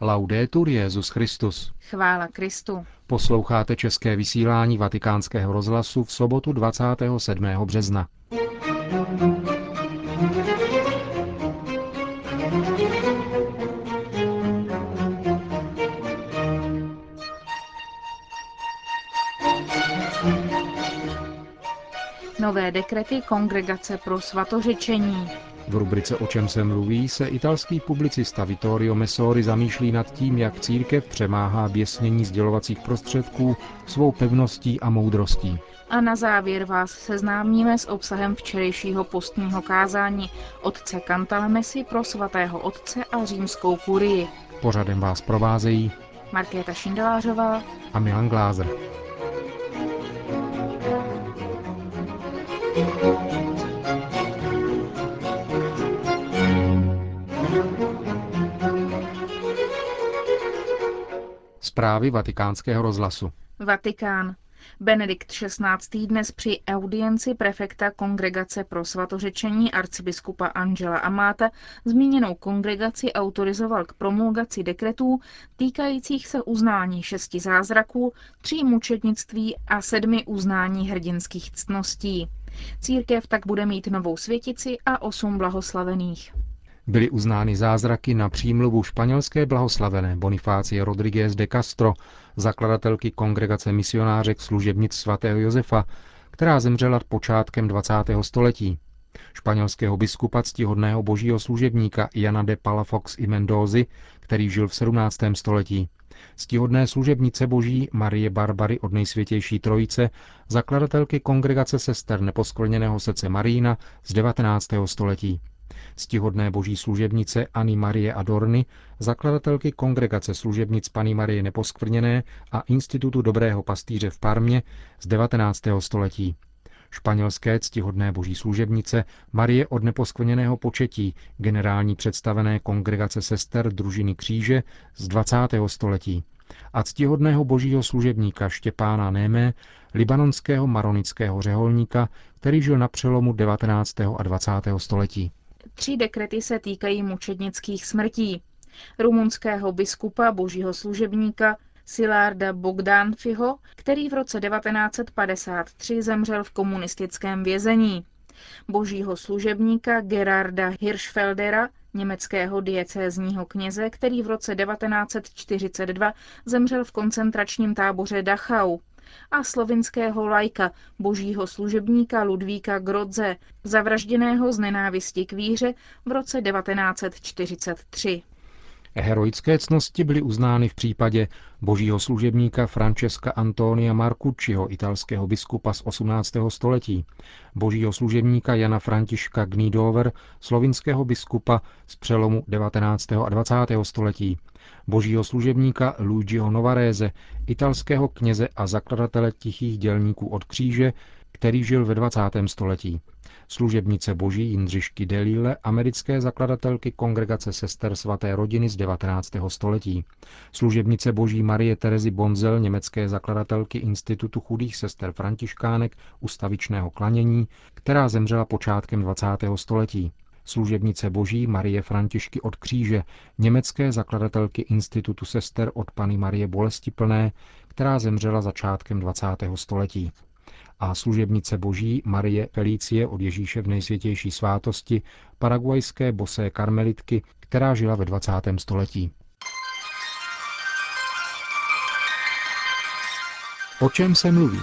Laudetur Jezus Christus. Chvála Kristu. Posloucháte české vysílání Vatikánského rozhlasu v sobotu 27. března. Nové dekrety Kongregace pro svatořečení. V rubrice O čem se mluví se italský publicista Vittorio Messori zamýšlí nad tím, jak církev přemáhá běsnění sdělovacích prostředků svou pevností a moudrostí. A na závěr vás seznámíme s obsahem včerejšího postního kázání otce Cantalamesi pro svatého otce a římskou kurii. Pořadem vás provázejí Markéta Šindelářová a Milan Glázer. Zprávy vatikánského rozhlasu. Vatikán. Benedikt XVI. dnes při audienci prefekta Kongregace pro svatořečení arcibiskupa Angela Amáta zmíněnou kongregaci autorizoval k promulgaci dekretů týkajících se uznání šesti zázraků, tří mučednictví a sedmi uznání hrdinských ctností. Církev tak bude mít novou světici a osm blahoslavených. Byly uznány zázraky na přímluvu španělské blahoslavené Bonifácie Rodriguez de Castro, zakladatelky kongregace misionářek služebnic svatého Josefa, která zemřela počátkem 20. století. Španělského biskupa ctihodného božího služebníka Jana de Palafox i Mendozy, který žil v 17. století. Ctihodné služebnice boží Marie Barbary od nejsvětější trojice, zakladatelky kongregace sester neposkvrněného srdce Marína z 19. století ctihodné boží služebnice Ani Marie Adorny, zakladatelky kongregace služebnic Pany Marie Neposkvrněné a Institutu Dobrého pastýře v Parmě z 19. století. Španělské ctihodné boží služebnice Marie od neposkvrněného početí, generální představené kongregace sester družiny kříže z 20. století a ctihodného božího služebníka Štěpána Némé, libanonského maronického řeholníka, který žil na přelomu 19. a 20. století. Tři dekrety se týkají mučednických smrtí. Rumunského biskupa božího služebníka Silarda Bogdanfiho, který v roce 1953 zemřel v komunistickém vězení. Božího služebníka Gerarda Hirschfeldera, německého diecézního kněze, který v roce 1942 zemřel v koncentračním táboře Dachau a slovinského lajka, božího služebníka Ludvíka Grodze, zavražděného z nenávisti k víře v roce 1943. Heroické cnosti byly uznány v případě božího služebníka Francesca Antonia Marcucciho, italského biskupa z 18. století, božího služebníka Jana Františka Gnidover, slovinského biskupa z přelomu 19. a 20. století, božího služebníka Luigiho Novarese, italského kněze a zakladatele tichých dělníků od kříže, který žil ve 20. století. Služebnice boží Jindřišky Delíle, americké zakladatelky kongregace sester svaté rodiny z 19. století. Služebnice boží Marie Terezy Bonzel, německé zakladatelky Institutu chudých sester Františkánek ustavičného klanění, která zemřela počátkem 20. století služebnice boží Marie Františky od kříže, německé zakladatelky Institutu sester od Pany Marie Bolestiplné, která zemřela začátkem 20. století a služebnice boží Marie Felicie od Ježíše v nejsvětější svátosti, paraguajské bosé karmelitky, která žila ve 20. století. O čem se mluví?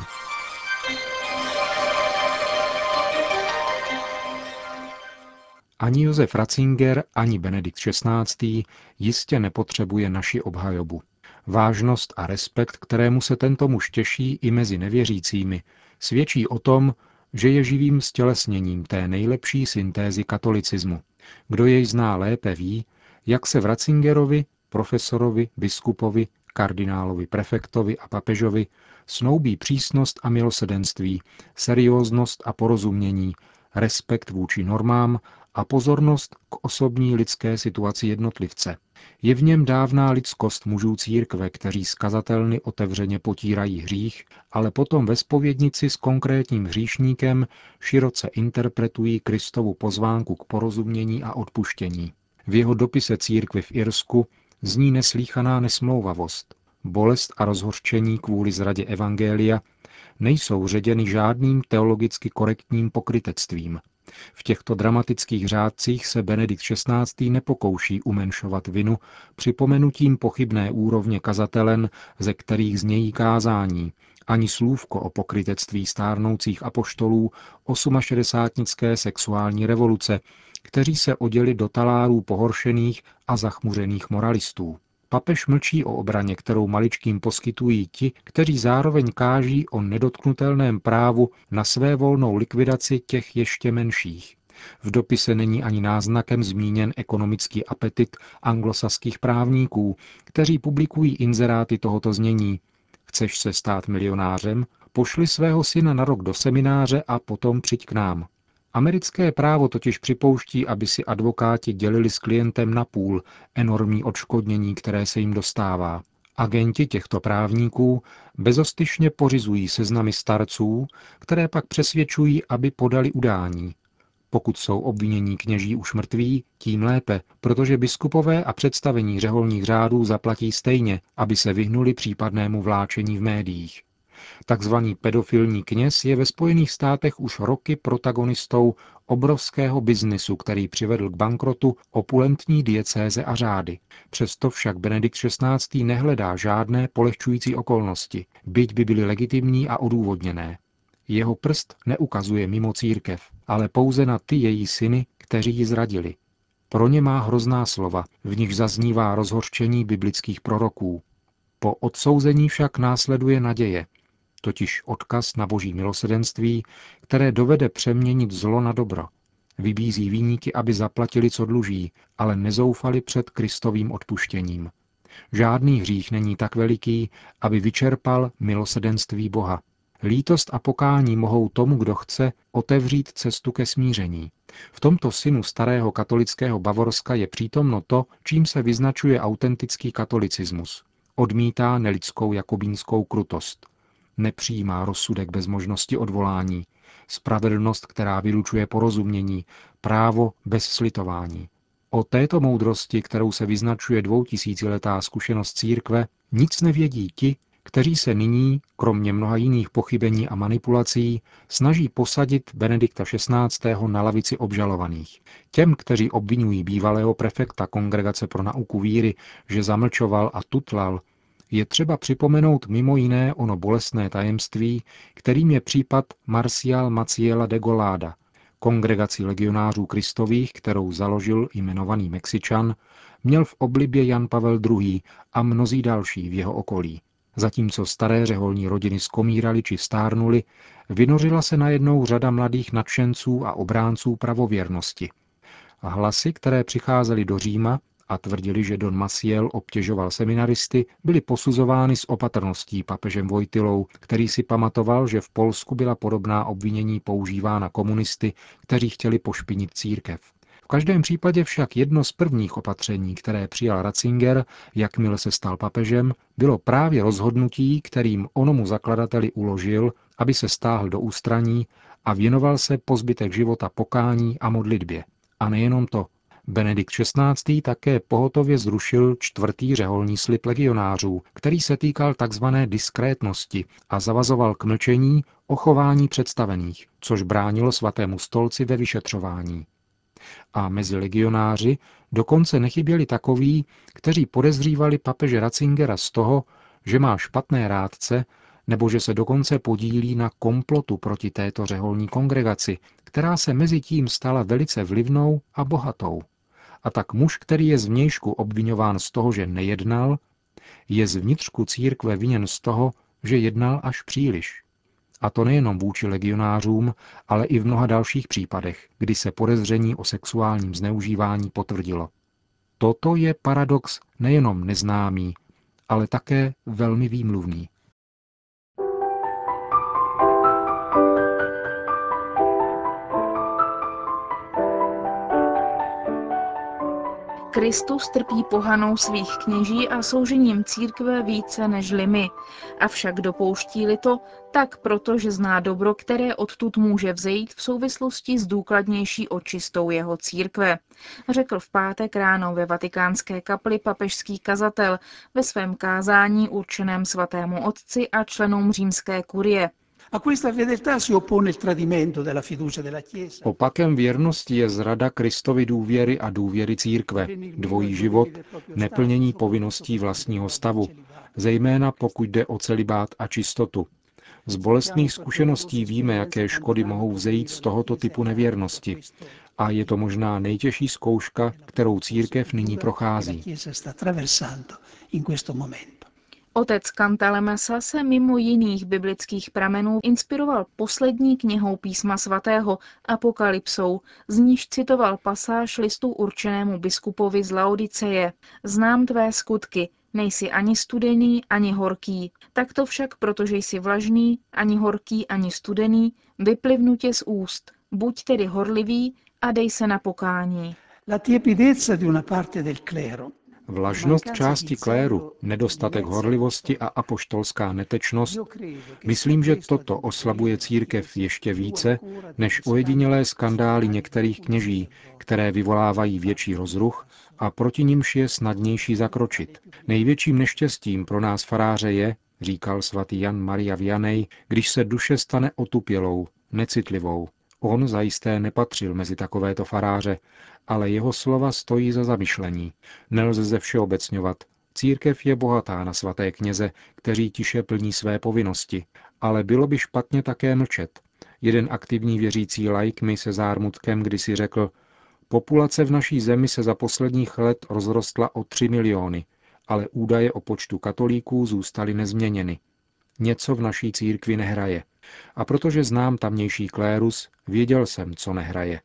Ani Josef Ratzinger, ani Benedikt XVI. jistě nepotřebuje naši obhajobu. Vážnost a respekt, kterému se tento muž těší i mezi nevěřícími, svědčí o tom, že je živým stělesněním té nejlepší syntézy katolicismu. Kdo jej zná lépe ví, jak se v Ratzingerovi, profesorovi, biskupovi, kardinálovi, prefektovi a papežovi snoubí přísnost a milosedenství, serióznost a porozumění, respekt vůči normám a pozornost k osobní lidské situaci jednotlivce. Je v něm dávná lidskost mužů církve, kteří skazatelny otevřeně potírají hřích, ale potom ve spovědnici s konkrétním hříšníkem široce interpretují Kristovu pozvánku k porozumění a odpuštění. V jeho dopise církvi v Irsku zní neslíchaná nesmlouvavost. Bolest a rozhořčení kvůli zradě Evangelia nejsou ředěny žádným teologicky korektním pokrytectvím. V těchto dramatických řádcích se Benedikt XVI. nepokouší umenšovat vinu připomenutím pochybné úrovně kazatelen, ze kterých znějí kázání, ani slůvko o pokrytectví stárnoucích apoštolů 68. sexuální revoluce, kteří se oděli do talárů pohoršených a zachmuřených moralistů. Papež mlčí o obraně, kterou maličkým poskytují ti, kteří zároveň káží o nedotknutelném právu na své volnou likvidaci těch ještě menších. V dopise není ani náznakem zmíněn ekonomický apetit anglosaských právníků, kteří publikují inzeráty tohoto znění. Chceš se stát milionářem? Pošli svého syna na rok do semináře a potom přijď k nám. Americké právo totiž připouští, aby si advokáti dělili s klientem na půl enormní odškodnění, které se jim dostává. Agenti těchto právníků bezostyšně pořizují seznamy starců, které pak přesvědčují, aby podali udání. Pokud jsou obvinění kněží už mrtví, tím lépe, protože biskupové a představení řeholních řádů zaplatí stejně, aby se vyhnuli případnému vláčení v médiích. Takzvaný pedofilní kněz je ve Spojených státech už roky protagonistou obrovského biznisu, který přivedl k bankrotu opulentní diecéze a řády. Přesto však Benedikt XVI. nehledá žádné polehčující okolnosti, byť by byly legitimní a odůvodněné. Jeho prst neukazuje mimo církev, ale pouze na ty její syny, kteří ji zradili. Pro ně má hrozná slova, v nich zaznívá rozhorčení biblických proroků. Po odsouzení však následuje naděje, totiž odkaz na boží milosedenství, které dovede přeměnit zlo na dobro. Vybízí výníky, aby zaplatili, co dluží, ale nezoufali před Kristovým odpuštěním. Žádný hřích není tak veliký, aby vyčerpal milosedenství Boha. Lítost a pokání mohou tomu, kdo chce, otevřít cestu ke smíření. V tomto synu starého katolického Bavorska je přítomno to, čím se vyznačuje autentický katolicismus. Odmítá nelidskou jakobínskou krutost nepřijímá rozsudek bez možnosti odvolání, spravedlnost, která vylučuje porozumění, právo bez slitování. O této moudrosti, kterou se vyznačuje dvoutisíciletá zkušenost církve, nic nevědí ti, kteří se nyní, kromě mnoha jiných pochybení a manipulací, snaží posadit Benedikta XVI. na lavici obžalovaných. Těm, kteří obvinují bývalého prefekta Kongregace pro nauku víry, že zamlčoval a tutlal, je třeba připomenout mimo jiné ono bolestné tajemství, kterým je případ Marcial Maciela de Golada, kongregaci legionářů kristových, kterou založil jmenovaný Mexičan, měl v oblibě Jan Pavel II. a mnozí další v jeho okolí. Zatímco staré řeholní rodiny skomírali či stárnuli, vynořila se najednou řada mladých nadšenců a obránců pravověrnosti. Hlasy, které přicházely do Říma, a tvrdili, že Don Maciel obtěžoval seminaristy, byly posuzovány s opatrností papežem Vojtilou, který si pamatoval, že v Polsku byla podobná obvinění používána komunisty, kteří chtěli pošpinit církev. V každém případě však jedno z prvních opatření, které přijal Ratzinger, jakmile se stal papežem, bylo právě rozhodnutí, kterým onomu zakladateli uložil, aby se stáhl do ústraní a věnoval se po zbytek života pokání a modlitbě. A nejenom to, Benedikt XVI. také pohotově zrušil čtvrtý řeholní slib legionářů, který se týkal tzv. diskrétnosti a zavazoval k mlčení o chování představených, což bránilo svatému stolci ve vyšetřování. A mezi legionáři dokonce nechyběli takoví, kteří podezřívali papeže Ratzingera z toho, že má špatné rádce nebo že se dokonce podílí na komplotu proti této řeholní kongregaci, která se mezi tím stala velice vlivnou a bohatou. A tak muž, který je zvnějšku obvinován z toho, že nejednal, je zvnitřku církve viněn z toho, že jednal až příliš. A to nejenom vůči legionářům, ale i v mnoha dalších případech, kdy se podezření o sexuálním zneužívání potvrdilo. Toto je paradox nejenom neznámý, ale také velmi výmluvný. Kristus trpí pohanou svých kněží a soužením církve více než my. Avšak dopouští-li to, tak proto, že zná dobro, které odtud může vzejít v souvislosti s důkladnější očistou jeho církve, řekl v pátek ráno ve vatikánské kapli papežský kazatel ve svém kázání určeném svatému otci a členům římské kurie. Opakem věrnosti je zrada Kristovi důvěry a důvěry církve, dvojí život, neplnění povinností vlastního stavu, zejména pokud jde o celibát a čistotu. Z bolestných zkušeností víme, jaké škody mohou vzejít z tohoto typu nevěrnosti. A je to možná nejtěžší zkouška, kterou církev nyní prochází. Otec Kantalemesa se mimo jiných biblických pramenů inspiroval poslední knihou písma svatého Apokalypsou, z níž citoval pasáž listu určenému biskupovi z Laodiceje. Znám tvé skutky, nejsi ani studený, ani horký. Tak to však, protože jsi vlažný, ani horký, ani studený, vyplivnu tě z úst. Buď tedy horlivý a dej se na pokání. La tiepidezza di una parte del clero Vlažnost části kléru, nedostatek horlivosti a apoštolská netečnost, myslím, že toto oslabuje církev ještě více než ojedinělé skandály některých kněží, které vyvolávají větší rozruch a proti nimž je snadnější zakročit. Největším neštěstím pro nás faráře je, říkal svatý Jan Maria Vianej, když se duše stane otupělou, necitlivou. On zajisté nepatřil mezi takovéto faráře, ale jeho slova stojí za zamyšlení. Nelze ze všeobecňovat. Církev je bohatá na svaté kněze, kteří tiše plní své povinnosti, ale bylo by špatně také mlčet. Jeden aktivní věřící laik mi se zármutkem kdysi řekl, populace v naší zemi se za posledních let rozrostla o 3 miliony, ale údaje o počtu katolíků zůstaly nezměněny. Něco v naší církvi nehraje. A protože znám tamnější klérus, věděl jsem, co nehraje.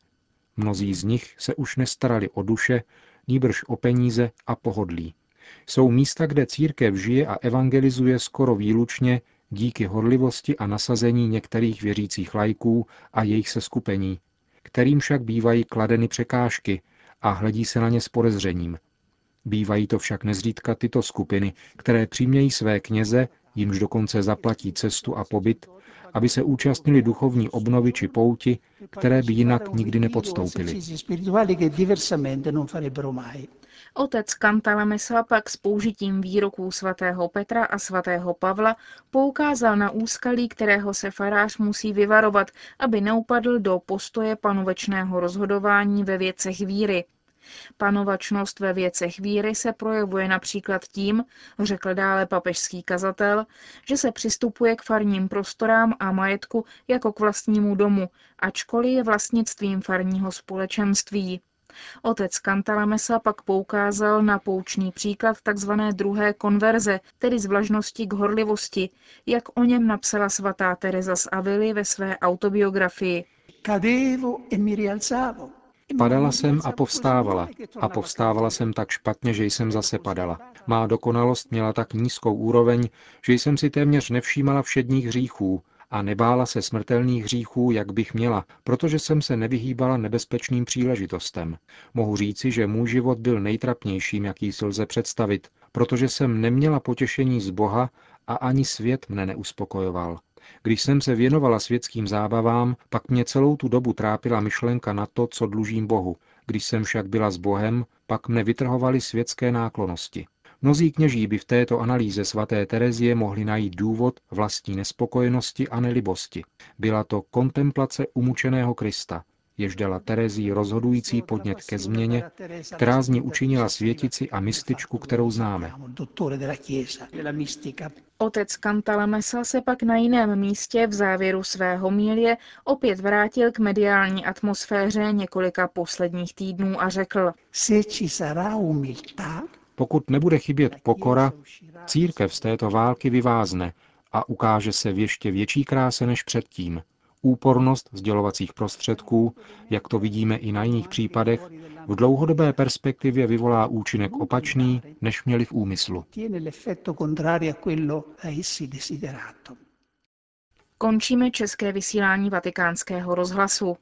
Mnozí z nich se už nestarali o duše, níbrž o peníze a pohodlí. Jsou místa, kde církev žije a evangelizuje skoro výlučně díky horlivosti a nasazení některých věřících lajků a jejich seskupení, kterým však bývají kladeny překážky a hledí se na ně s podezřením. Bývají to však nezřídka tyto skupiny, které přimějí své kněze, jimž dokonce zaplatí cestu a pobyt, aby se účastnili duchovní obnovy či pouti, které by jinak nikdy nepodstoupili. Otec Kantalamesa pak s použitím výroků svatého Petra a svatého Pavla poukázal na úskalí, kterého se farář musí vyvarovat, aby neupadl do postoje panovečného rozhodování ve věcech víry. Panovačnost ve věcech víry se projevuje například tím, řekl dále papežský kazatel, že se přistupuje k farním prostorám a majetku jako k vlastnímu domu, ačkoliv je vlastnictvím farního společenství. Otec Kantalamesa pak poukázal na poučný příklad tzv. druhé konverze, tedy z vlažnosti k horlivosti, jak o něm napsala svatá Teresa z Avily ve své autobiografii. Cadevo e mi rialzavo Padala jsem a povstávala. A povstávala jsem tak špatně, že jsem zase padala. Má dokonalost měla tak nízkou úroveň, že jsem si téměř nevšímala všedních hříchů a nebála se smrtelných hříchů, jak bych měla, protože jsem se nevyhýbala nebezpečným příležitostem. Mohu říci, že můj život byl nejtrapnějším, jaký si lze představit, protože jsem neměla potěšení z Boha a ani svět mne neuspokojoval. Když jsem se věnovala světským zábavám, pak mě celou tu dobu trápila myšlenka na to, co dlužím Bohu. Když jsem však byla s Bohem, pak mne vytrhovaly světské náklonosti. Mnozí kněží by v této analýze svaté Terezie mohli najít důvod vlastní nespokojenosti a nelibosti. Byla to kontemplace umučeného Krista, jež dala Terezii rozhodující podnět ke změně, která z ní učinila světici a mističku, kterou známe. Otec Cantalamessa se pak na jiném místě v závěru svého mílie opět vrátil k mediální atmosféře několika posledních týdnů a řekl, pokud nebude chybět pokora, církev z této války vyvázne a ukáže se v ještě větší kráse než předtím, Úpornost sdělovacích prostředků, jak to vidíme i na jiných případech, v dlouhodobé perspektivě vyvolá účinek opačný, než měli v úmyslu. Končíme české vysílání vatikánského rozhlasu.